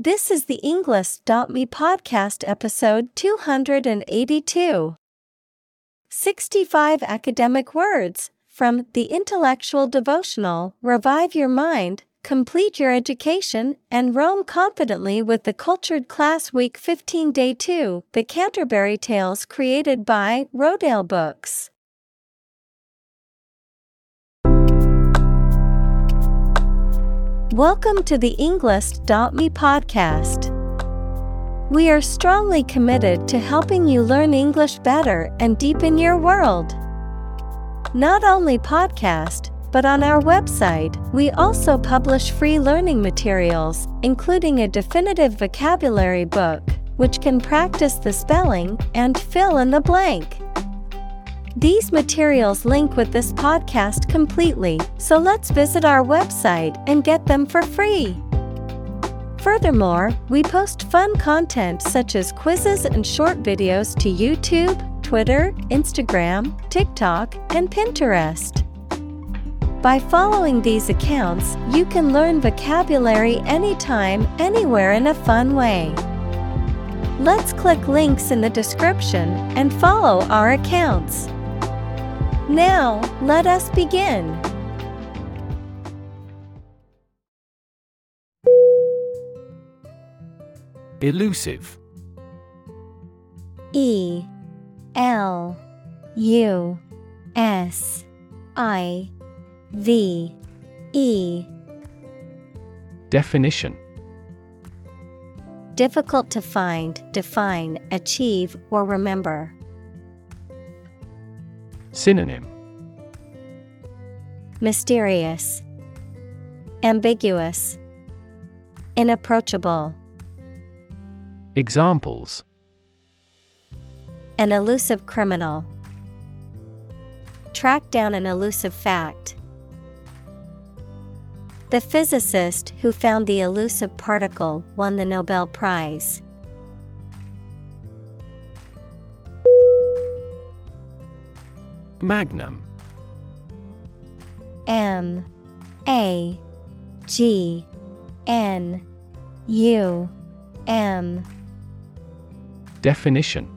This is the Englist.me podcast episode 282. 65 academic words from the intellectual devotional Revive Your Mind, Complete Your Education, and roam confidently with the Cultured Class Week 15 Day 2, The Canterbury Tales created by Rodale Books. Welcome to the Englist.me podcast. We are strongly committed to helping you learn English better and deepen your world. Not only podcast, but on our website, we also publish free learning materials, including a definitive vocabulary book, which can practice the spelling and fill in the blank. These materials link with this podcast completely, so let's visit our website and get them for free. Furthermore, we post fun content such as quizzes and short videos to YouTube, Twitter, Instagram, TikTok, and Pinterest. By following these accounts, you can learn vocabulary anytime, anywhere in a fun way. Let's click links in the description and follow our accounts. Now, let us begin. Elusive E L U S I V E Definition Difficult to find, define, achieve, or remember. Synonym Mysterious, Ambiguous, Inapproachable. Examples An elusive criminal. Track down an elusive fact. The physicist who found the elusive particle won the Nobel Prize. Magnum. M A G N U M. Definition.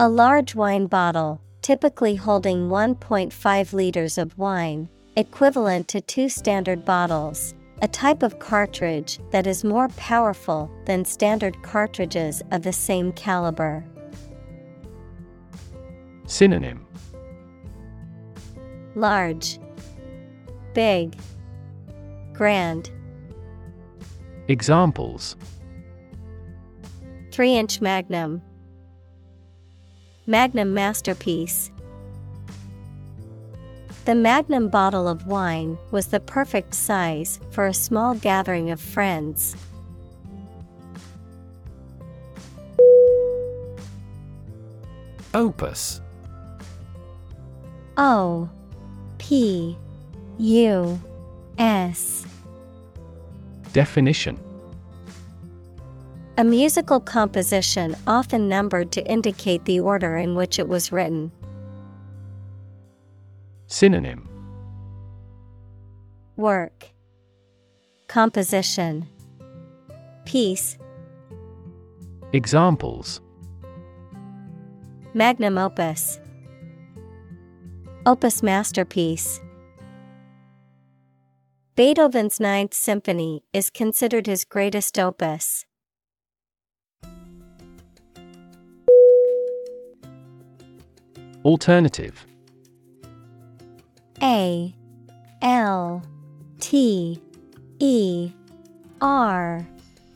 A large wine bottle, typically holding 1.5 liters of wine, equivalent to two standard bottles, a type of cartridge that is more powerful than standard cartridges of the same caliber. Synonym Large, Big, Grand. Examples 3 inch magnum. Magnum masterpiece. The magnum bottle of wine was the perfect size for a small gathering of friends. Opus O P U S Definition. A musical composition often numbered to indicate the order in which it was written. Synonym. Work, Composition, Piece, Examples. Magnum opus, Opus masterpiece. Beethoven's Ninth Symphony is considered his greatest opus. Alternative A L T E R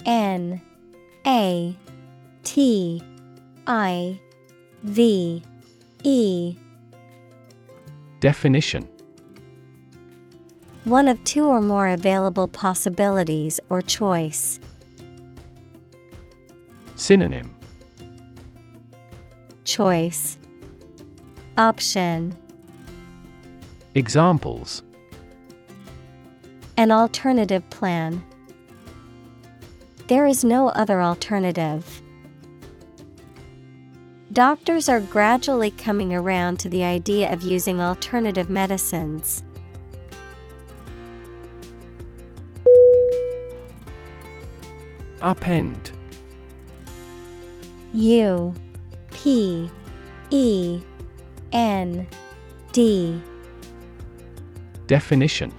N A T I V E Definition One of two or more available possibilities or choice. Synonym Choice Option Examples An alternative plan. There is no other alternative. Doctors are gradually coming around to the idea of using alternative medicines. Upend. U P E N D. Definition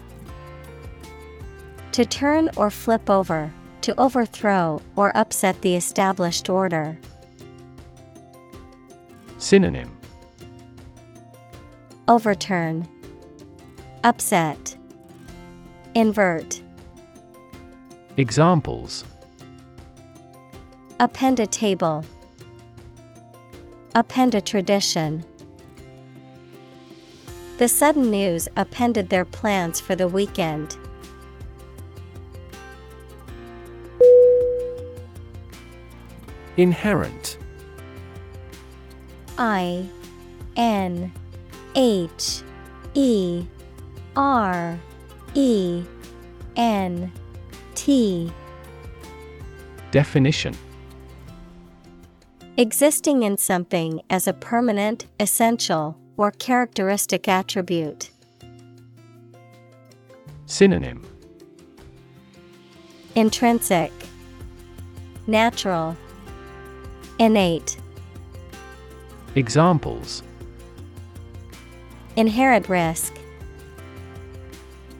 To turn or flip over, to overthrow or upset the established order. Synonym Overturn, Upset, Invert. Examples Append a table. Append a tradition. The sudden news appended their plans for the weekend. Inherent. I N H E R E N T. Definition. Existing in something as a permanent, essential, or characteristic attribute. Synonym. Intrinsic, Natural, Innate, Examples Inherent risk.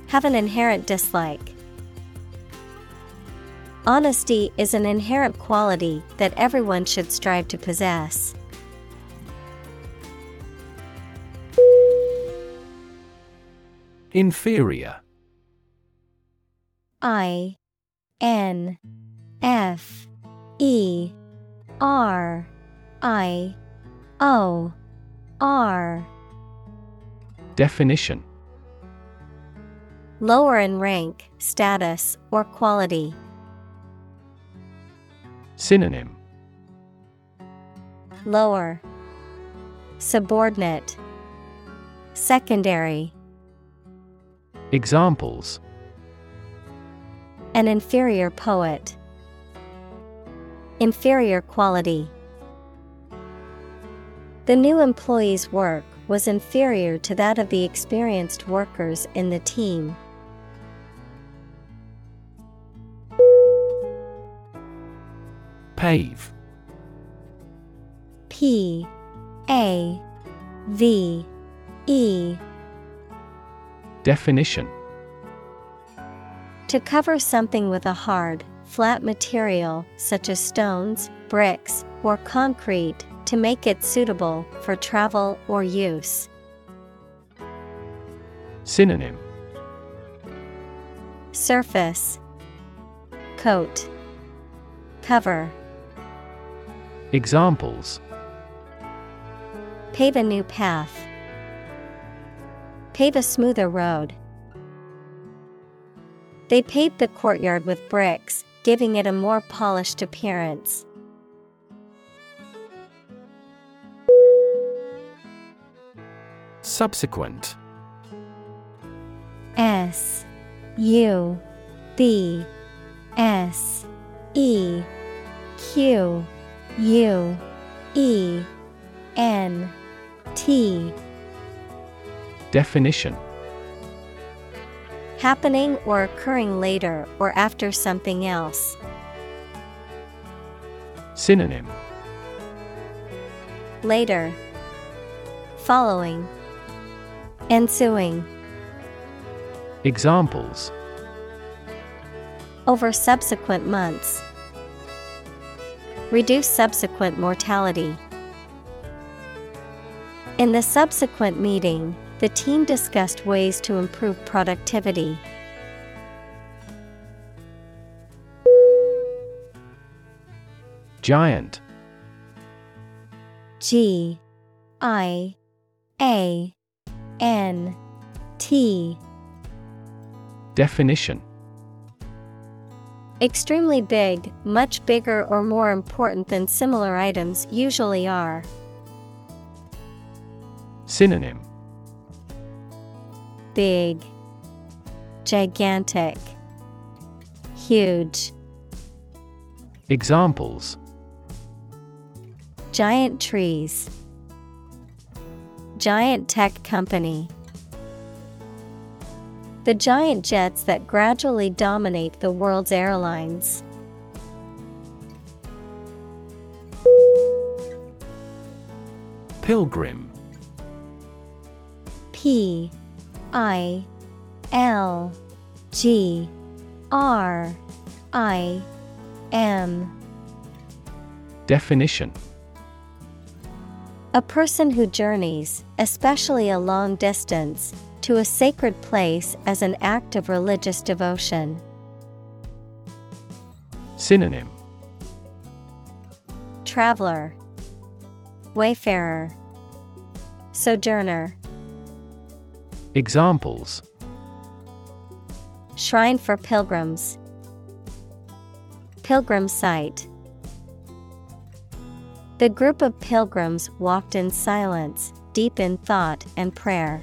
Have an inherent dislike. Honesty is an inherent quality that everyone should strive to possess. Inferior. I N F E R I O R Definition Lower in rank, status, or quality. Synonym Lower Subordinate Secondary Examples An inferior poet. Inferior quality. The new employee's work was inferior to that of the experienced workers in the team. Pave. P A V E Definition To cover something with a hard, flat material such as stones, bricks, or concrete to make it suitable for travel or use. Synonym Surface Coat Cover Examples Pave a new path. Pave a smoother road. They paved the courtyard with bricks, giving it a more polished appearance. Subsequent. S U B S E Q U E N T Definition Happening or occurring later or after something else. Synonym Later. Following. Ensuing. Examples Over subsequent months. Reduce subsequent mortality. In the subsequent meeting, the team discussed ways to improve productivity. Giant G I A N T Definition Extremely big, much bigger or more important than similar items usually are. Synonym Big, Gigantic, Huge. Examples Giant trees. Giant tech company. The giant jets that gradually dominate the world's airlines. Pilgrim P I L G R I M Definition a person who journeys, especially a long distance, to a sacred place as an act of religious devotion. Synonym Traveler, Wayfarer, Sojourner. Examples Shrine for pilgrims. Pilgrim site. The group of pilgrims walked in silence, deep in thought and prayer.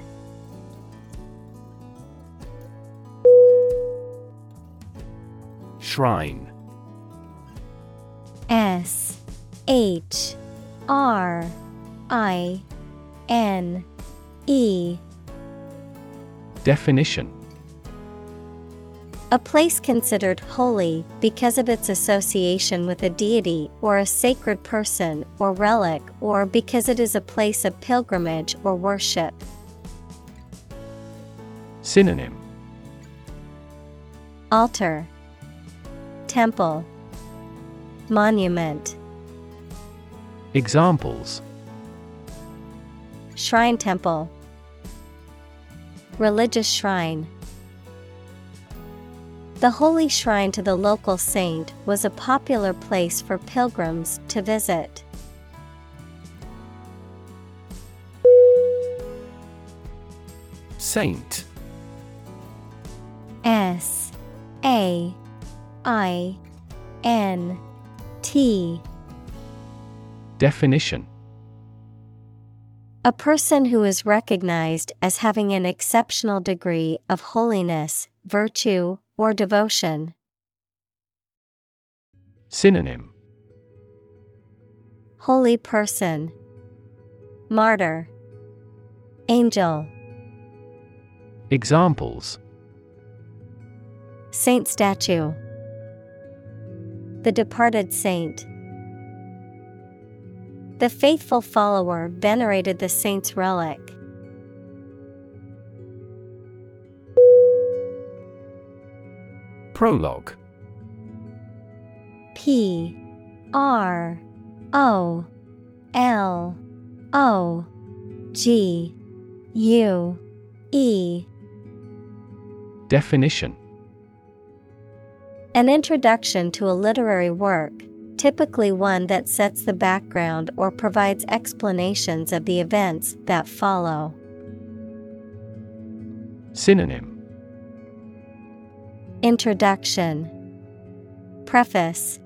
Shrine. S H R I N E. Definition A place considered holy because of its association with a deity or a sacred person or relic or because it is a place of pilgrimage or worship. Synonym. Altar. Temple. Monument. Examples. Shrine Temple. Religious Shrine The holy shrine to the local saint was a popular place for pilgrims to visit. Saint. S A I N T. Definition. A person who is recognized as having an exceptional degree of holiness, virtue, or devotion. Synonym Holy person, Martyr, Angel, Examples Saint statue, The departed saint. The faithful follower venerated the saint's relic. Prologue. P R O L O G U E. Definition. An introduction to a literary work, typically one that sets the background or provides explanations of the events that follow. Synonym Introduction Preface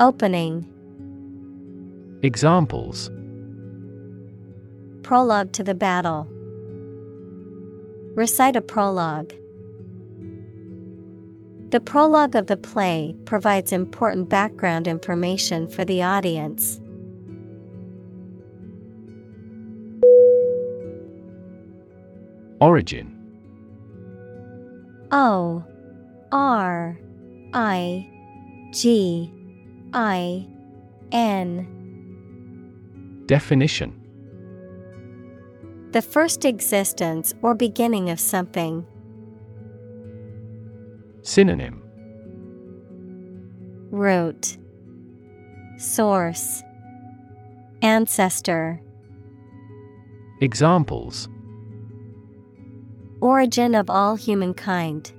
Opening Examples Prologue to the battle. Recite a prologue. The prologue of the play provides important background information for the audience. Origin O R I G I N. Definition. The first existence or beginning of something. Synonym. Root. Source. Ancestor. Examples. Origin of all humankind.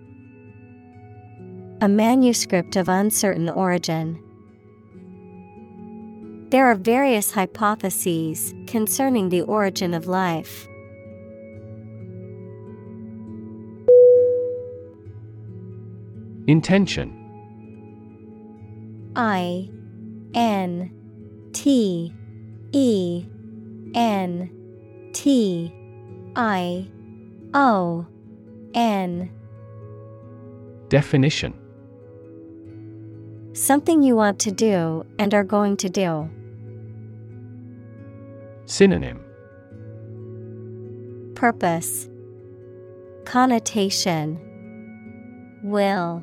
A manuscript of uncertain origin. There are various hypotheses concerning the origin of life. Intention I N T E N T I O N Definition Something you want to do and are going to do. Synonym Purpose Connotation Will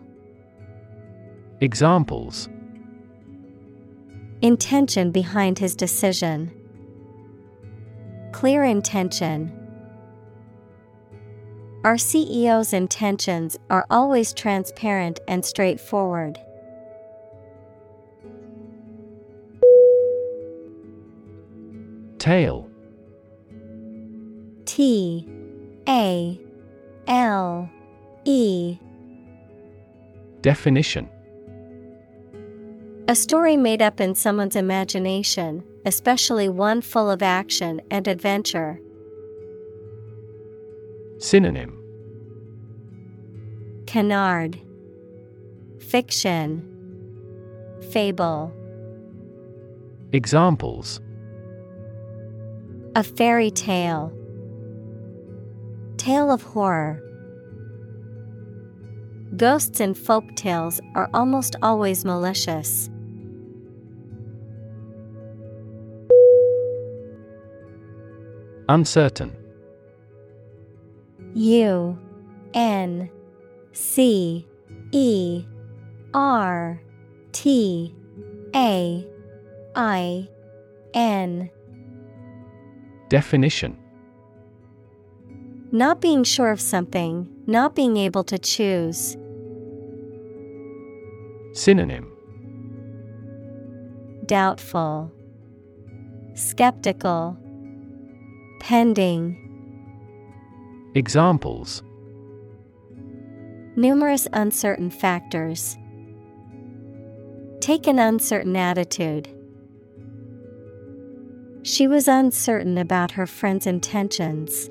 Examples Intention behind his decision. Clear intention. Our CEO's intentions are always transparent and straightforward. Tale. T A L E. Definition. A story made up in someone's imagination, especially one full of action and adventure. Synonym. Canard. Fiction. Fable. Examples A fairy tale. Tale of horror. Ghosts in folk tales are almost always malicious. Uncertain. U N C E R T A I N Definition Not being sure of something, not being able to choose. Synonym Doubtful, Skeptical, Pending. Examples Numerous uncertain factors. Take an uncertain attitude. She was uncertain about her friend's intentions.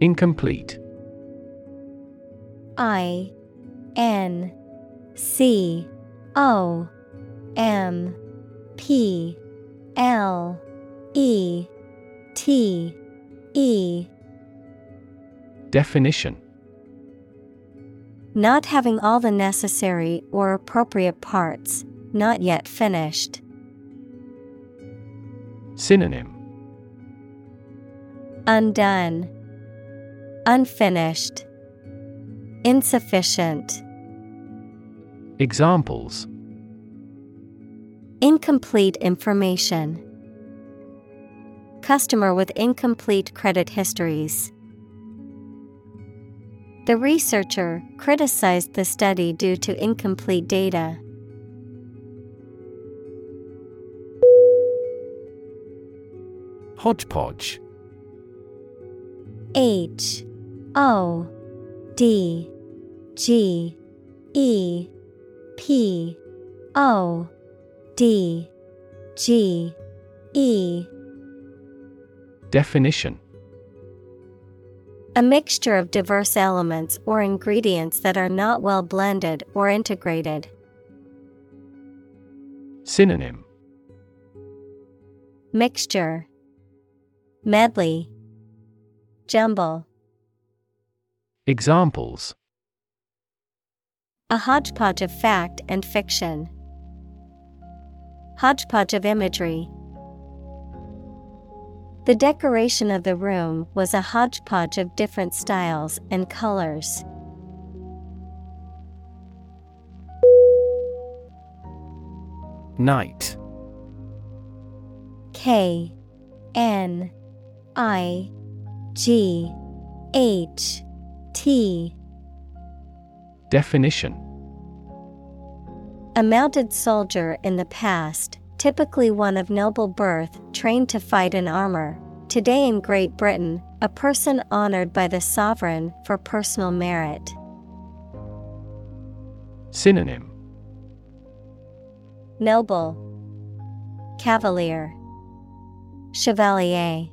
Incomplete. I N C O M P L E T E. Definition Not having all the necessary or appropriate parts, not yet finished. Synonym Undone, Unfinished, Insufficient. Examples Incomplete information. Customer with incomplete credit histories. The researcher criticized the study due to incomplete data. Hodgepodge. H O D G E P O D G E. Definition A mixture of diverse elements or ingredients that are not well blended or integrated. Synonym Mixture Medley Jumble Examples A hodgepodge of fact and fiction. Hodgepodge of imagery. The decoration of the room was a hodgepodge of different styles and colors. Knight. K. N. I. G. H. T. Definition. A mounted soldier in the past, typically one of noble birth, trained to fight in armor. Today in Great Britain, a person honored by the sovereign for personal merit. Synonym Noble, Cavalier, Chevalier.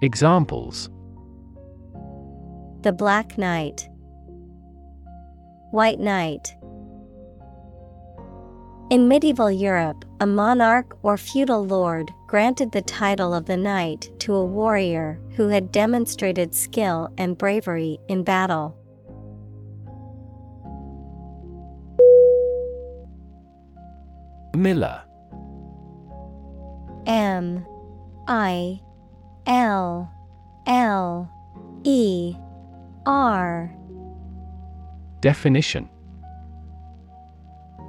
Examples The Black Knight, White Knight. In medieval Europe, a monarch or feudal lord granted the title of the knight to a warrior who had demonstrated skill and bravery in battle. Miller. M. I. L. L. E. R. Definition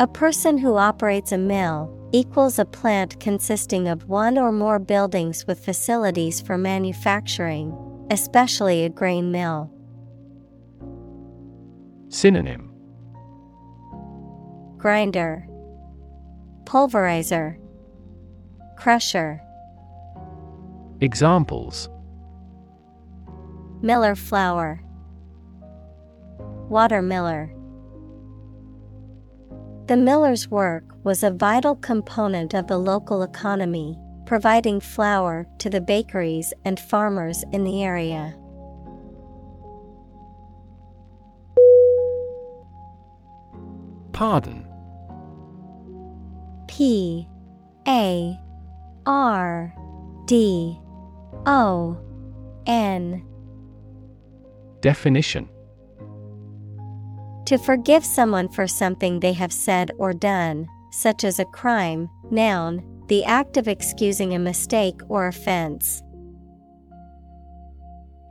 A person who operates a mill equals a plant consisting of one or more buildings with facilities for manufacturing, especially a grain mill. Synonym Grinder, Pulverizer, Crusher. Examples Miller flour, Watermiller. The miller's work was a vital component of the local economy, providing flour to the bakeries and farmers in the area. Pardon. P A R D O N. Definition To forgive someone for something they have said or done, such as a crime, noun, the act of excusing a mistake or offense.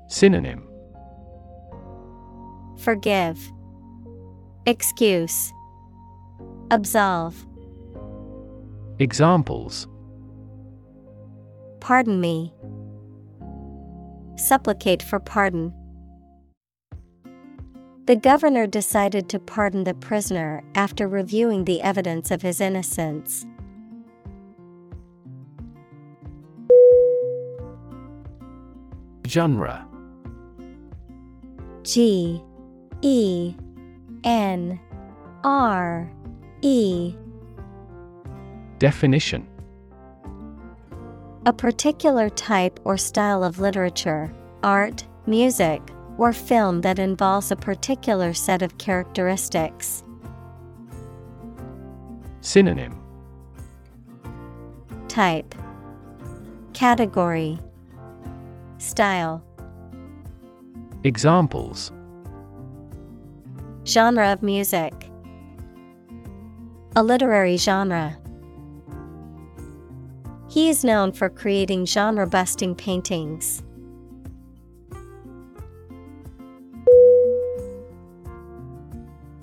Synonym Forgive, Excuse, Absolve. Examples Pardon me. Supplicate for pardon. The governor decided to pardon the prisoner after reviewing the evidence of his innocence. Genre. G E N R E. Definition. A particular type or style of literature, art, music, or film that involves a particular set of characteristics. Synonym Type Category Style Examples Genre of music A literary genre. He is known for creating genre busting paintings.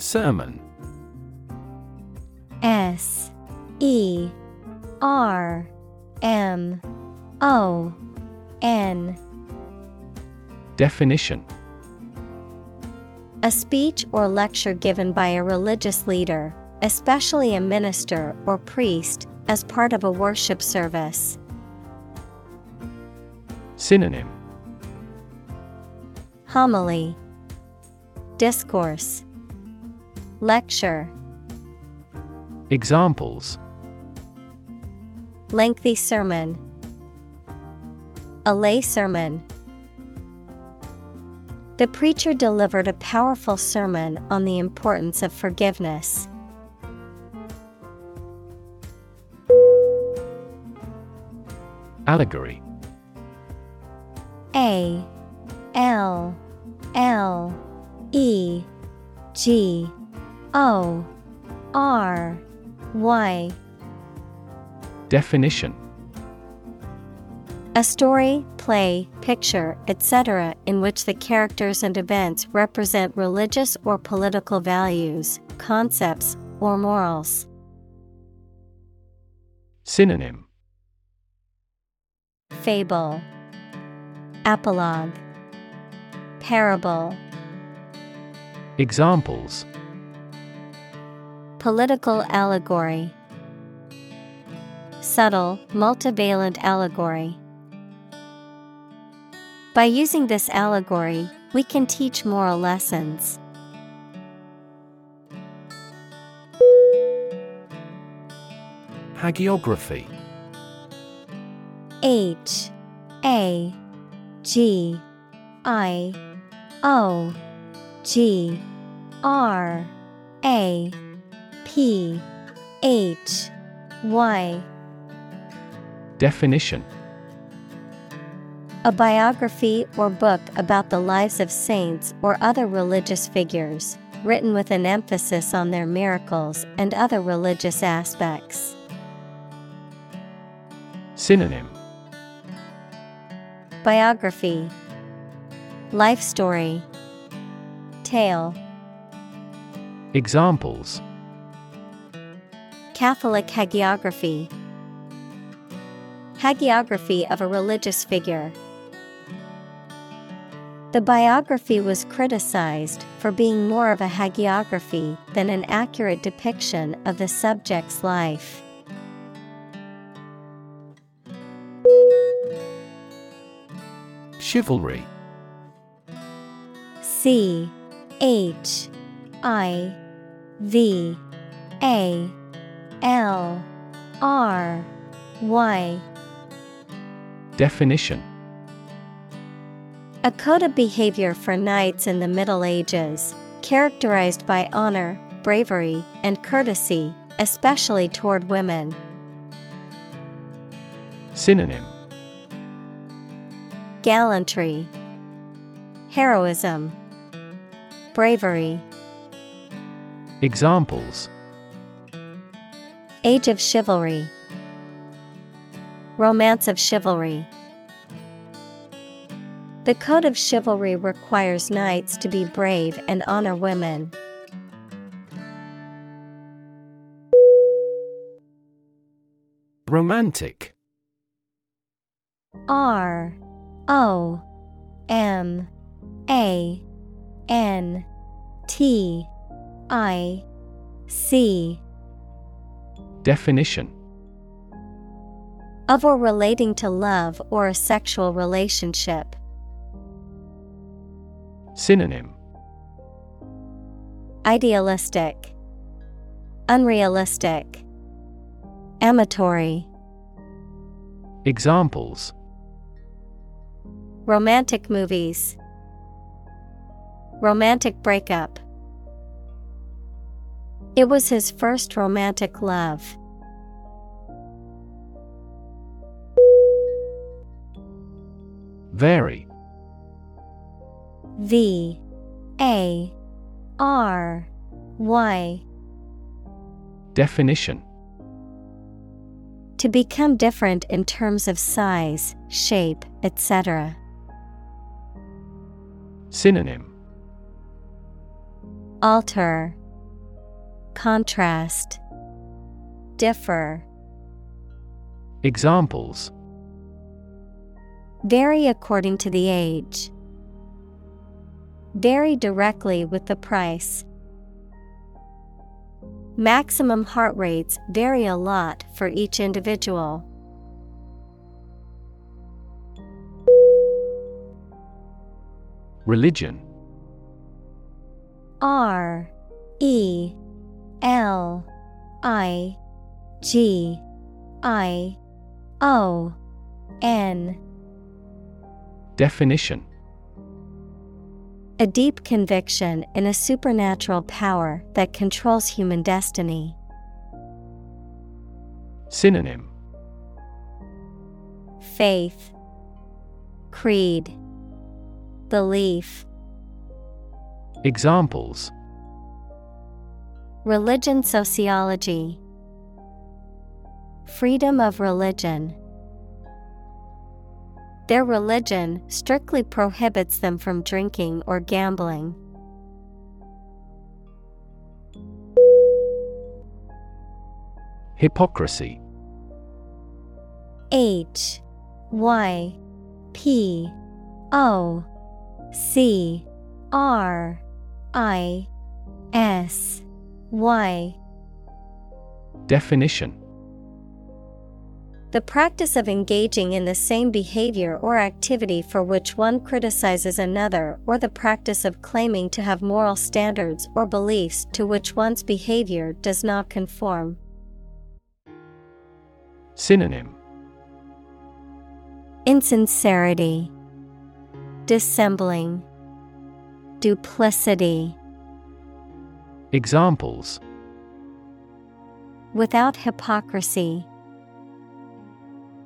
Sermon. S E R M O N. Definition. A speech or lecture given by a religious leader, especially a minister or priest, as part of a worship service. Synonym. Homily. Discourse Lecture. Examples. Lengthy sermon. A lay sermon. The preacher delivered a powerful sermon on the importance of forgiveness. Allegory. A L L E G O R Y. Definition. A story, play, picture, etc., in which the characters and events represent religious or political values, concepts, or morals. Synonym. Fable, Apologue, Parable, Examples Political allegory, Subtle, multivalent allegory. By using this allegory, we can teach moral lessons. Hagiography H A G I O G R A P H Y. Definition. A biography or book about the lives of saints or other religious figures, written with an emphasis on their miracles and other religious aspects. Synonym. Biography. Life story. Tale. Examples Catholic hagiography. Hagiography of a religious figure. The biography was criticized for being more of a hagiography than an accurate depiction of the subject's life. Chivalry C H I V A L R Y. Definition. A code of behavior for knights in the Middle Ages, characterized by honor, bravery, and courtesy, especially toward women. Synonym. Gallantry, Heroism, Bravery. Examples Age of Chivalry, Romance of Chivalry. The code of chivalry requires knights to be brave and honor women. Romantic R O M A N T I C Definition of or relating to love or a sexual relationship. Synonym Idealistic, Unrealistic, Amatory. Examples Romantic movies, Romantic breakup. It was his first romantic love. Vary V. A. R. Y. Definition. To become different in terms of size, shape, etc. Synonym. Alter, Contrast, Differ. Examples Vary according to the age. Vary directly with the price. Maximum heart rates vary a lot for each individual. Religion R E L I G I O N. Definition. A deep conviction in a supernatural power that controls human destiny. Synonym. Faith, Creed, Belief, Examples Religion Sociology, Freedom of religion. Their religion strictly prohibits them from drinking or gambling. Hypocrisy H Y P O C R I S Y Definition. The practice of engaging in the same behavior or activity for which one criticizes another, or the practice of claiming to have moral standards or beliefs to which one's behavior does not conform. Synonym. Insincerity, Dissembling, Duplicity. Examples Without hypocrisy.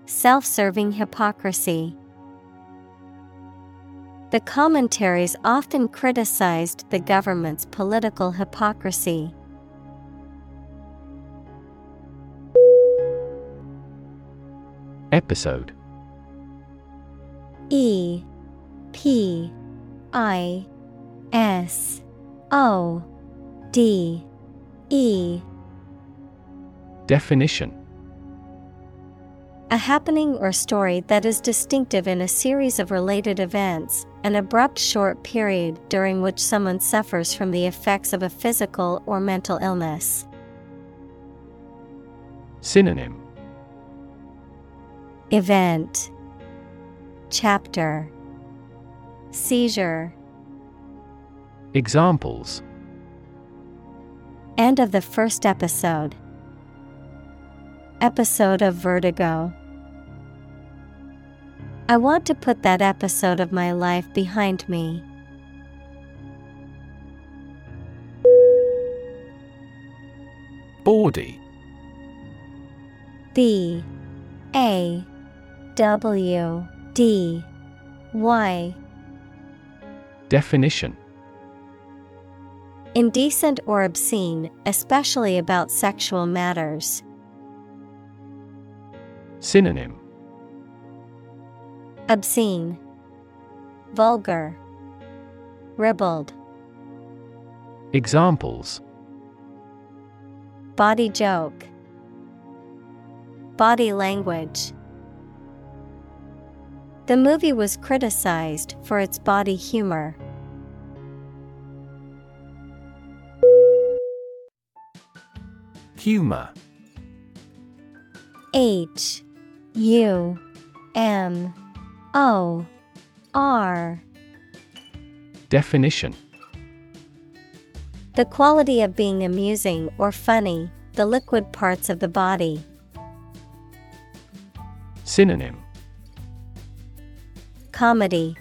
Self serving hypocrisy. The commentaries often criticized the government's political hypocrisy. Episode E P I S O D. E. Definition. A happening or story that is distinctive in a series of related events, an abrupt short period during which someone suffers from the effects of a physical or mental illness. Synonym. Event. Chapter. Seizure. Examples End of the first episode. Episode of Vertigo. I want to put that episode of my life behind me. Bawdy B A W D Y Definition Indecent or obscene, especially about sexual matters. Synonym Obscene, Vulgar, Ribald, Examples Bawdy joke, Bawdy language. The movie was criticized for its bawdy humor. Humor. H U M O R. Definition. The quality of being amusing or funny, the liquid parts of the body. Synonym. Comedy,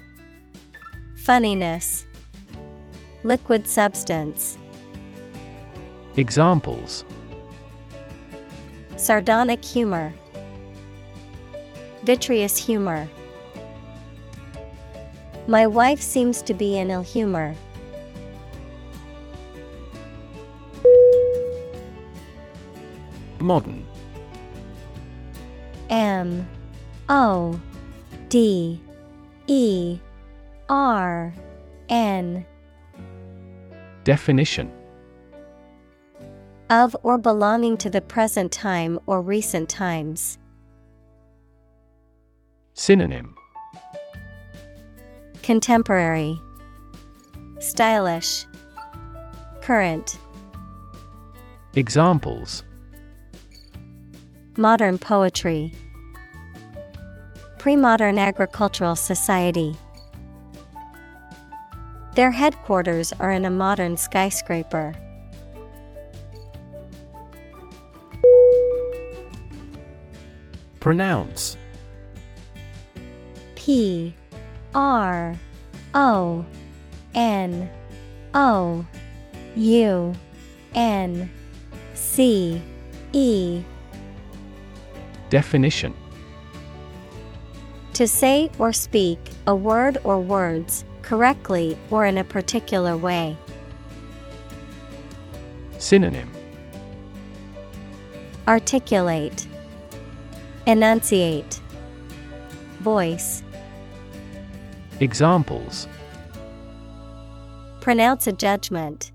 Funniness, Liquid substance. Examples Sardonic humor, Vitreous humor. My wife seems to be in ill humor. Modern M O D E R N Definition of or belonging to the present time or recent times. Synonym Contemporary, Stylish, Current, Examples Modern poetry, Pre-modern agricultural society. Their headquarters are in a modern skyscraper. Pronounce. P R O N O U N C E. Definition. To say or speak a word or words correctly or in a particular way. Synonym. Articulate, Enunciate, Voice. Examples Pronounce a judgment.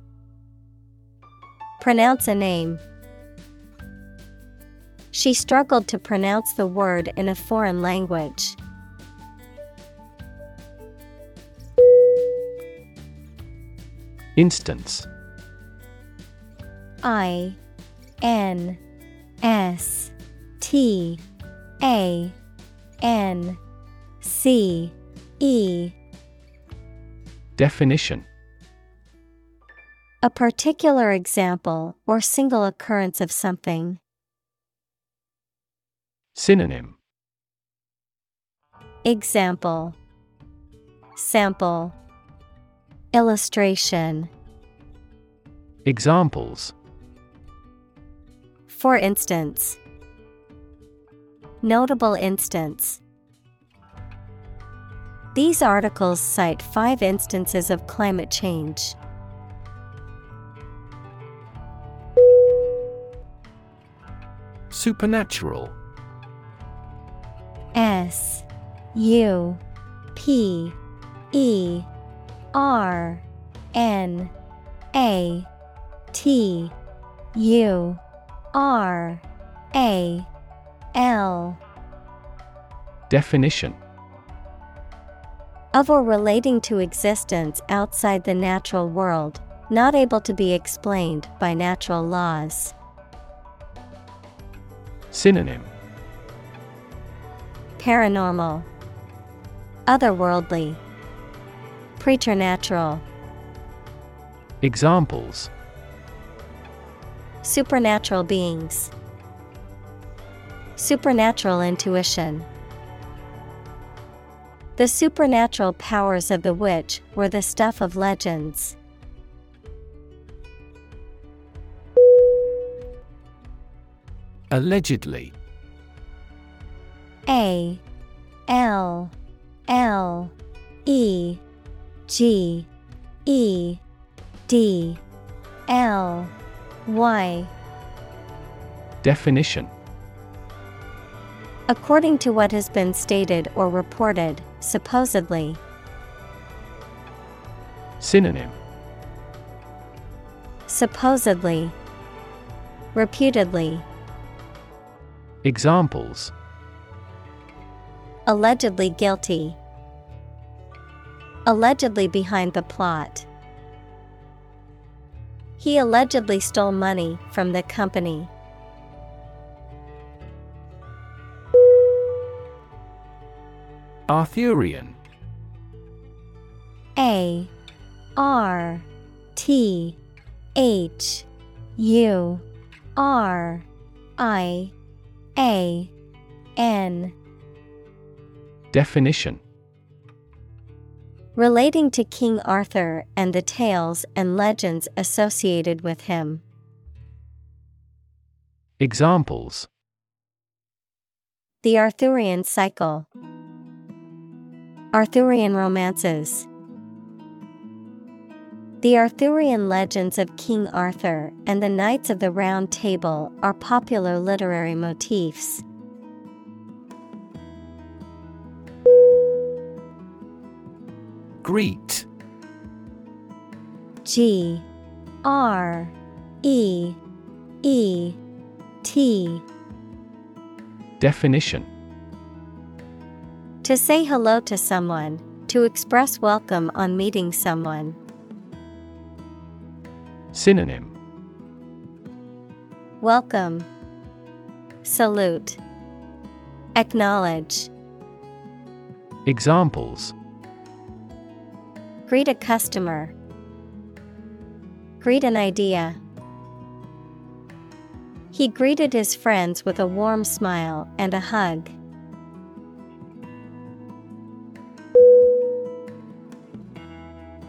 Pronounce a name. She struggled to pronounce the word in a foreign language. Instance I N S T A N C E. Definition. A particular example or single occurrence of something. Synonym. Example. Sample. Illustration. Examples. For instance, Notable instance. These articles cite five instances of climate change. Supernatural S U P E R N A T U R A L. Definition. Of or relating to existence outside the natural world, not able to be explained by natural laws. Synonym. Paranormal, Otherworldly, Preternatural. Examples. Supernatural beings, Supernatural intuition. The supernatural powers of the witch were the stuff of legends. Allegedly A L L E G E D L Y Definition According to what has been stated or reported, supposedly. Synonym Supposedly. Reputedly. Examples Allegedly guilty. Allegedly behind the plot. He allegedly stole money from the company. Arthurian A R T H U R I A N Definition Relating to King Arthur and the tales and legends associated with him. Examples The Arthurian Cycle. Arthurian Romances. The Arthurian legends of King Arthur and the Knights of the Round Table are popular literary motifs. Greet G R E E T Definition To say hello to someone, to express welcome on meeting someone. Synonym Welcome. Salute. Acknowledge. Examples Greet a customer. Greet an idea. He greeted his friends with a warm smile and a hug.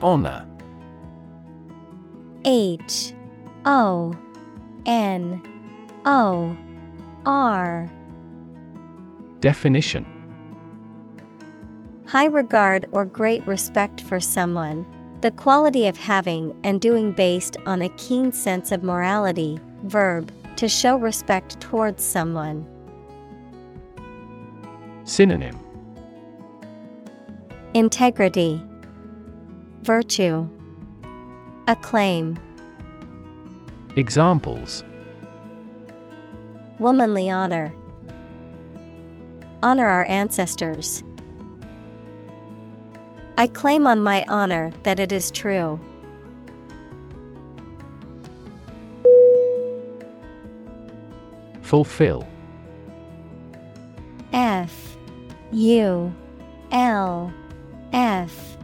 Honor H O N O R. Definition. High regard or great respect for someone, the quality of having and doing based on a keen sense of morality, verb, to show respect towards someone. Synonym. Integrity, Virtue, Acclaim, Examples Womanly honor. Honor our ancestors. I claim on my honor that it is true. Fulfill F U L F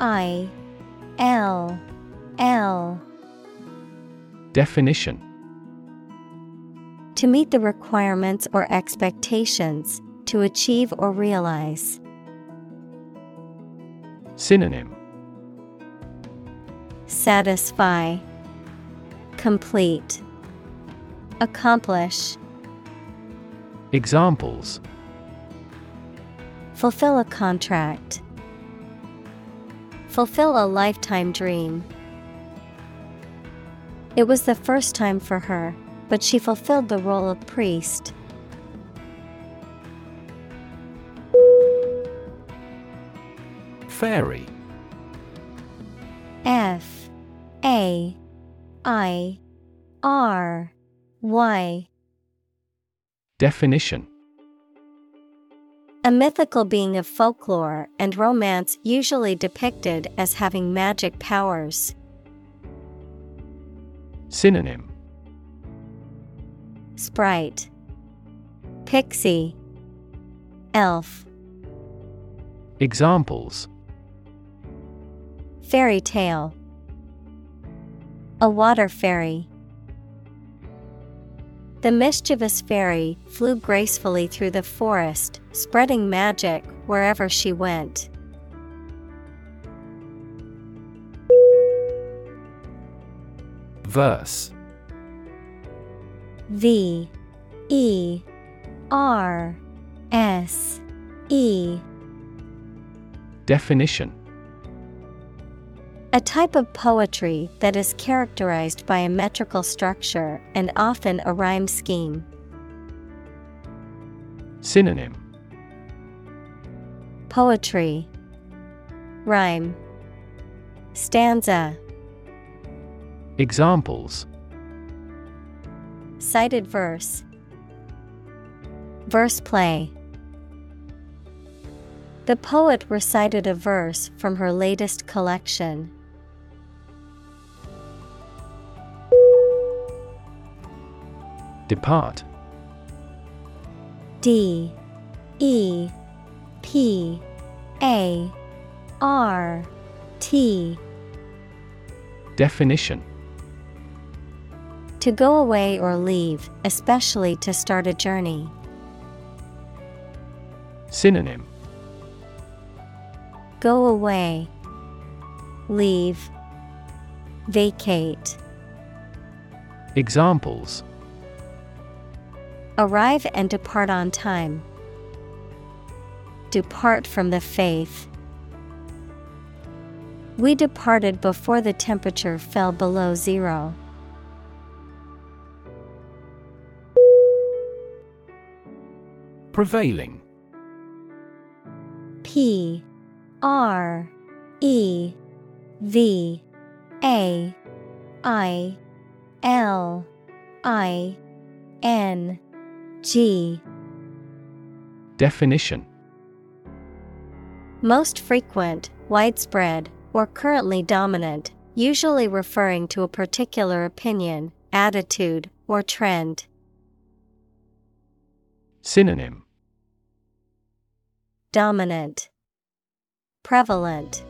I L L. Definition. To meet the requirements or expectations, to achieve or realize. Synonym. Satisfy, Complete, Accomplish, Examples. Fulfill a contract, Fulfill a lifetime dream. It was the first time for her, but she fulfilled the role of priest. Fairy F A I R Y Definition A mythical being of folklore and romance usually depicted as having magic powers. Synonym. Sprite. Pixie. Elf. Examples. Fairy tale. A water fairy the mischievous fairy flew gracefully through the forest, spreading magic wherever she went. Verse. V E R S E. Definition A type of poetry that is characterized by a metrical structure and often a rhyme scheme. Synonym. Poetry. Rhyme. Stanza. Examples. Cited verse. Verse play. The poet recited a verse from her latest collection. Depart D E P A R T Definition To go away or leave, especially to start a journey. Synonym Go away. Leave. Vacate. Examples Arrive and depart on time. Depart from the faith. We departed before the temperature fell below zero. Prevailing P R E V A I L I N G. Definition. Most frequent, widespread, or currently dominant, usually referring to a particular opinion, attitude, or trend. Synonym. Dominant, Prevalent,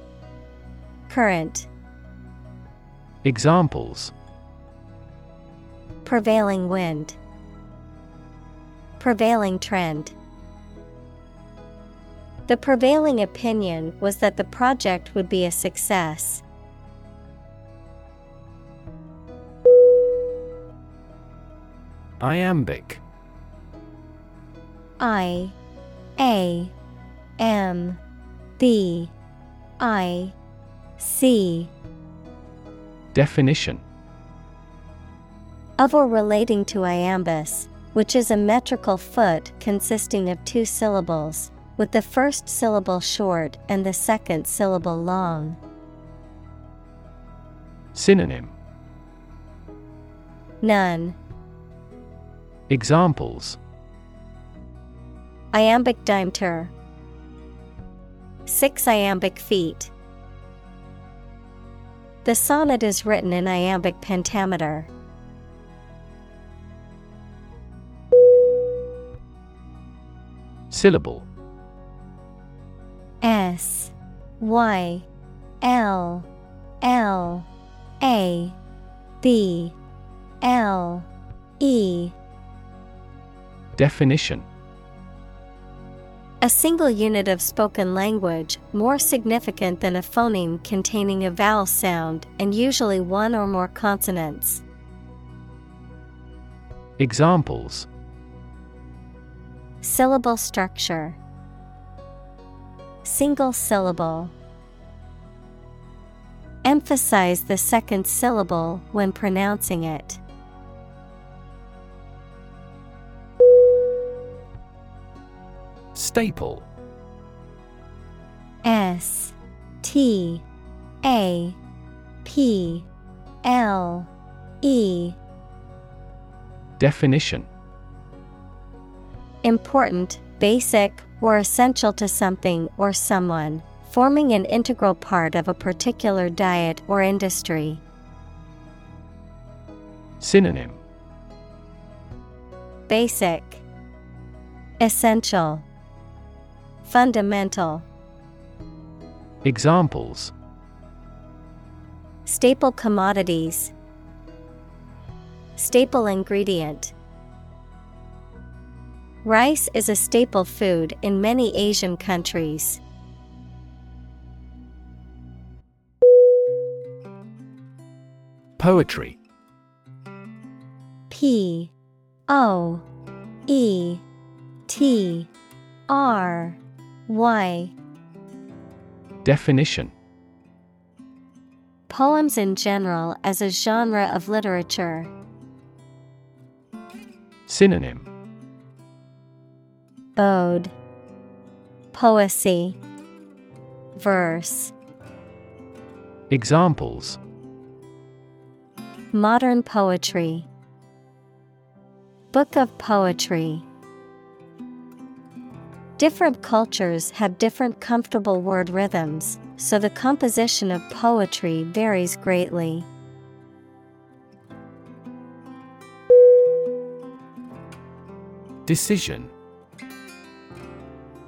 Current, Examples. Prevailing wind, Prevailing trend. The prevailing opinion was that the project would be a success. Iambic I A M B I C Definition of or relating to iambus, which is a metrical foot consisting of two syllables, with the first syllable short and the second syllable long. Synonym None. Examples Iambic dimeter. Six iambic feet. The sonnet is written in iambic pentameter. Syllable. S Y L L A B L E. Definition. A single unit of spoken language, more significant than a phoneme containing a vowel sound and usually one or more consonants. Examples Syllable structure Single syllable. Emphasize the second syllable when pronouncing it. Staple S T A P L E Definition Important, basic, or essential to something or someone, forming an integral part of a particular diet or industry. Synonym Basic, Essential, Fundamental. Examples Staple commodities, Staple ingredient. Rice is a staple food in many Asian countries. Poetry P O E T R Y Definition Poems in general as a genre of literature. Synonym Ode Poesy. Verse. Examples. Modern poetry. Book of Poetry. Different cultures have different comfortable word rhythms, so the composition of poetry varies greatly. Decision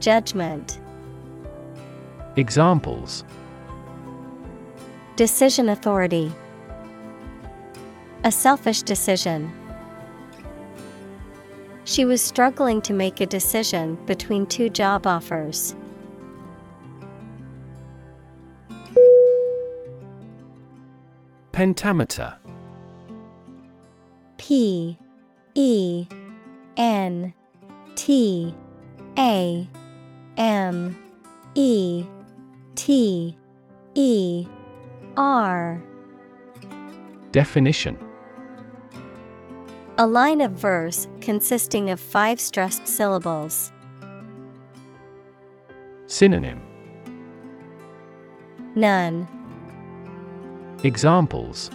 Judgment Examples Decision authority A selfish decision. She was struggling to make a decision between two job offers. Pentameter P E N T A M E T E R Definition A line of verse consisting of five stressed syllables. Synonym None. Examples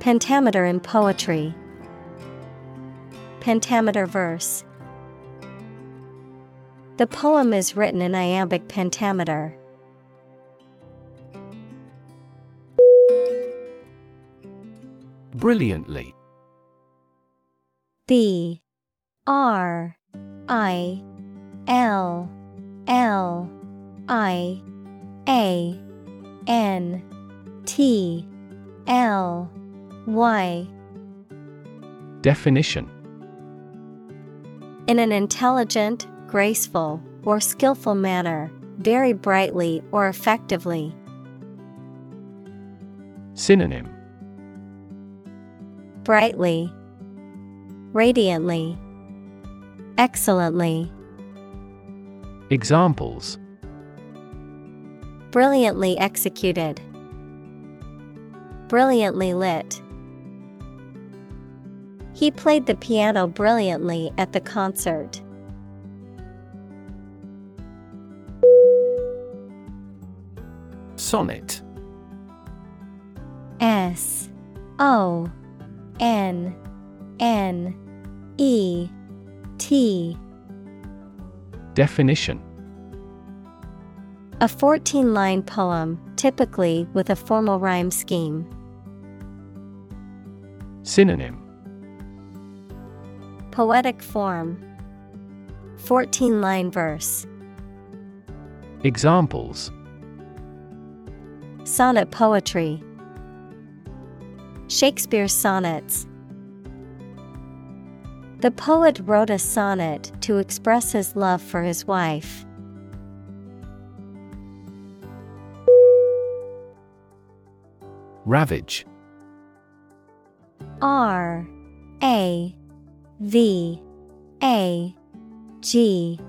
Pentameter in poetry. Pentameter verse. The poem is written in iambic pentameter. Brilliantly. B R I L L I A N T L Y. Definition. In an intelligent, graceful, or skillful manner, very brightly or effectively. Synonym Brightly, radiantly, excellently, Examples brilliantly executed, brilliantly lit. He played the piano brilliantly at the concert. Sonnet S O N N E T. Definition. A 14 line poem, typically with a formal rhyme scheme. Synonym. Poetic form. 14 line verse. Examples Sonnet poetry. Shakespeare's sonnets. The poet wrote a sonnet to express his love for his wife. Ravage R A V A G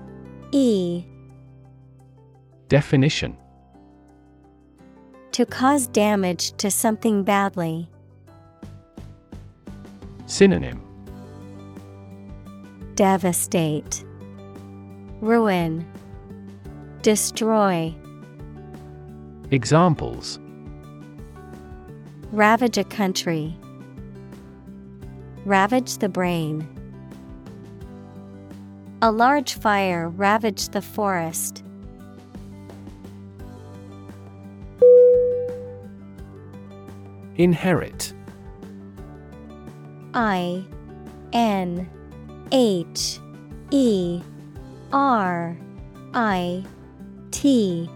E Definition To cause damage to something badly. Synonym Devastate, Ruin, Destroy. Examples Ravage a country. Ravage the brain. A large fire ravaged the forest. Inherit. I N H E R I T.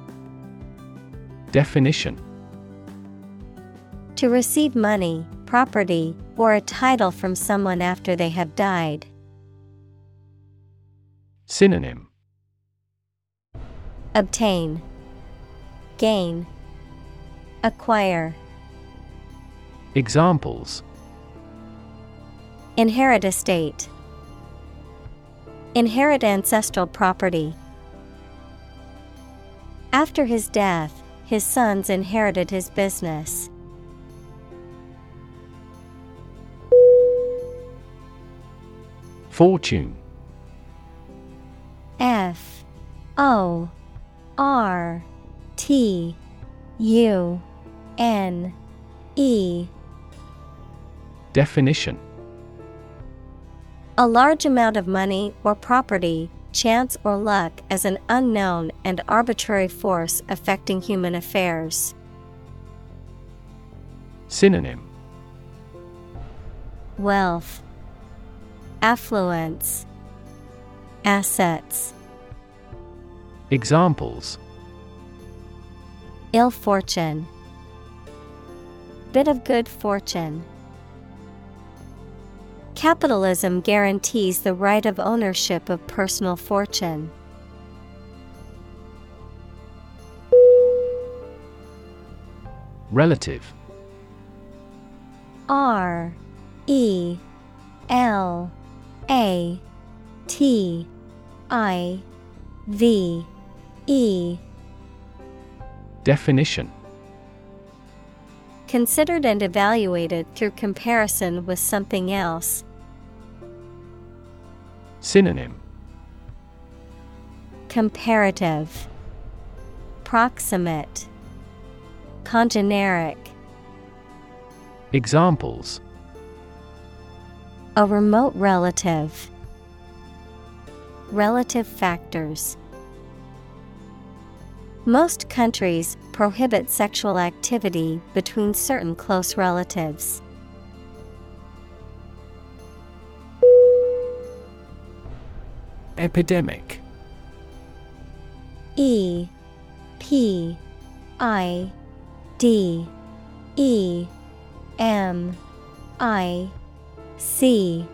Definition. To receive money, property, or a title from someone after they have died. Synonym. Obtain, Gain, Acquire. Examples Inherit estate. Inherit ancestral property. After his death, his sons inherited his business. Fortune F O R T U N E Definition A large amount of money or property, chance or luck as an unknown and arbitrary force affecting human affairs. Synonym Wealth, Affluence, Assets. Examples Ill fortune. Bit of good fortune. Capitalism guarantees the right of ownership of personal fortune. Relative R E L A T I V E Definition Considered and evaluated through comparison with something else. Synonym Comparative, Proximate, Congeneric. Examples A remote relative. Relative factors. Most countries prohibit sexual activity between certain close relatives. Epidemic. E P I D E M I C.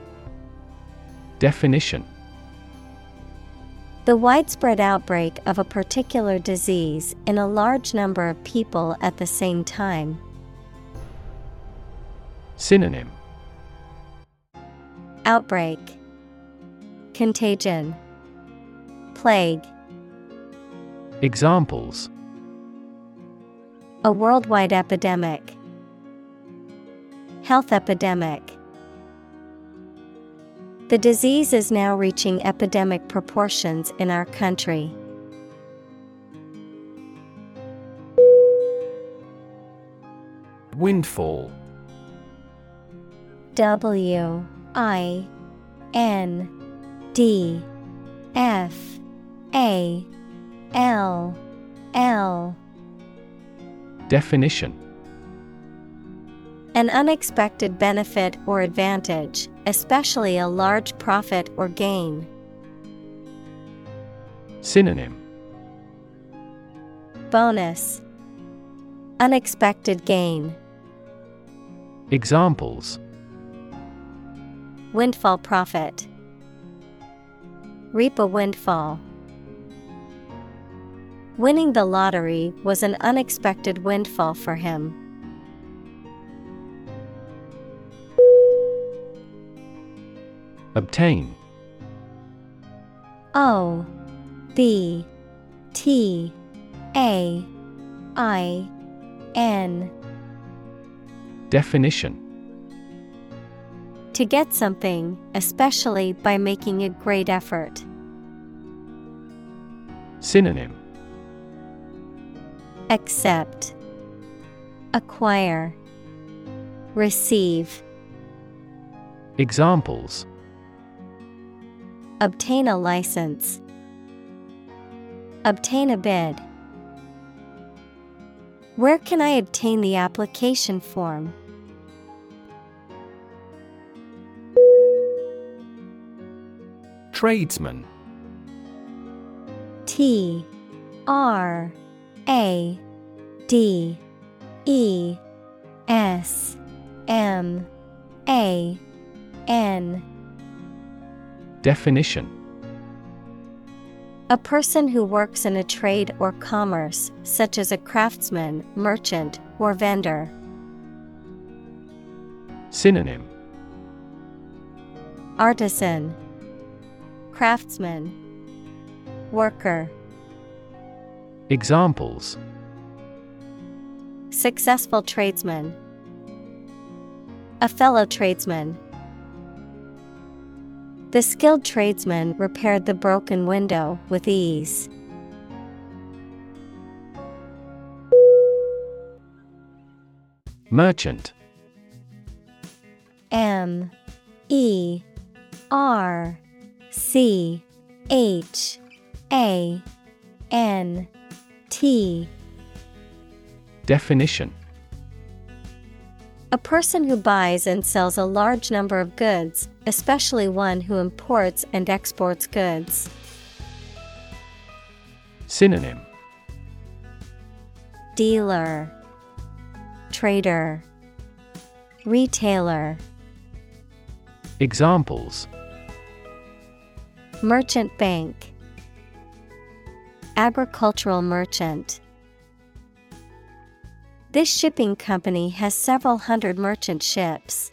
Definition. The widespread outbreak of a particular disease in a large number of people at the same time. Synonym. Outbreak Contagion. Plague. Examples. A worldwide epidemic. Health epidemic. The disease is now reaching epidemic proportions in our country. Windfall. W I N D F A L L Definition An unexpected benefit or advantage, especially a large profit or gain. Synonym Bonus Unexpected gain. Examples Windfall profit. Reap a windfall. Winning the lottery was an unexpected windfall for him. Obtain. O B T A I N. Definition To get something, especially by making a great effort. Synonym Accept, Acquire, Receive. Examples Obtain a license. Obtain a bid. Where can I obtain the application form? Tradesman. T R A D E S M A N. Definition. A person who works in a trade or commerce, such as a craftsman, merchant, or vendor. Synonym. Artisan, Craftsman, Worker. Examples Successful tradesman. A fellow tradesman. The skilled tradesman repaired the broken window with ease. Merchant M E R C H A N T. Definition. A person who buys and sells a large number of goods, especially one who imports and exports goods. Synonym. Dealer, Trader, Retailer. Examples Merchant bank, Agricultural merchant. This shipping company has several hundred merchant ships.